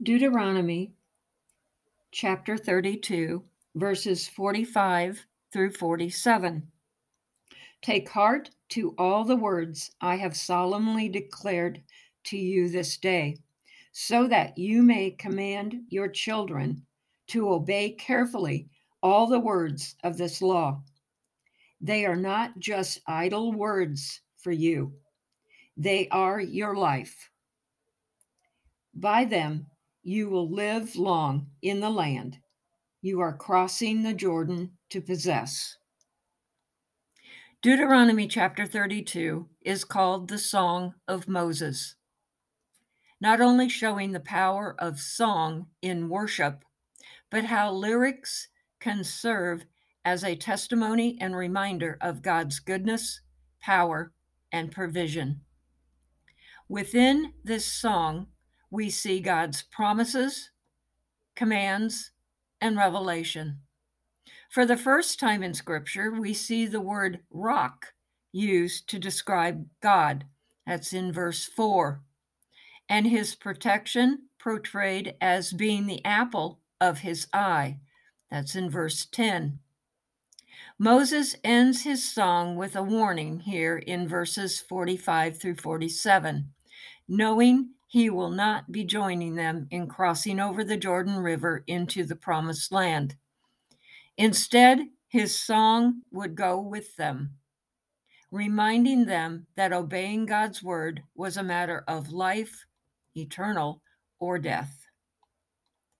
Deuteronomy chapter 32, verses 45 through 47. Take heart to all the words I have solemnly declared to you this day, so that you may command your children to obey carefully all the words of this law. They are not just idle words for you, they are your life. By them, you will live long in the land you are crossing the Jordan to possess. Deuteronomy chapter 32 is called the Song of Moses, not only showing the power of song in worship, but how lyrics can serve as a testimony and reminder of God's goodness, power, and provision. Within this song, we see God's promises, commands, and revelation. For the first time in Scripture, we see the word rock used to describe God. That's in verse 4. And his protection portrayed as being the apple of his eye. That's in verse 10. Moses ends his song with a warning here in verses 45 through 47, knowing he will not be joining them in crossing over the Jordan River into the promised land. Instead, his song would go with them, reminding them that obeying God's word was a matter of life, eternal, or death.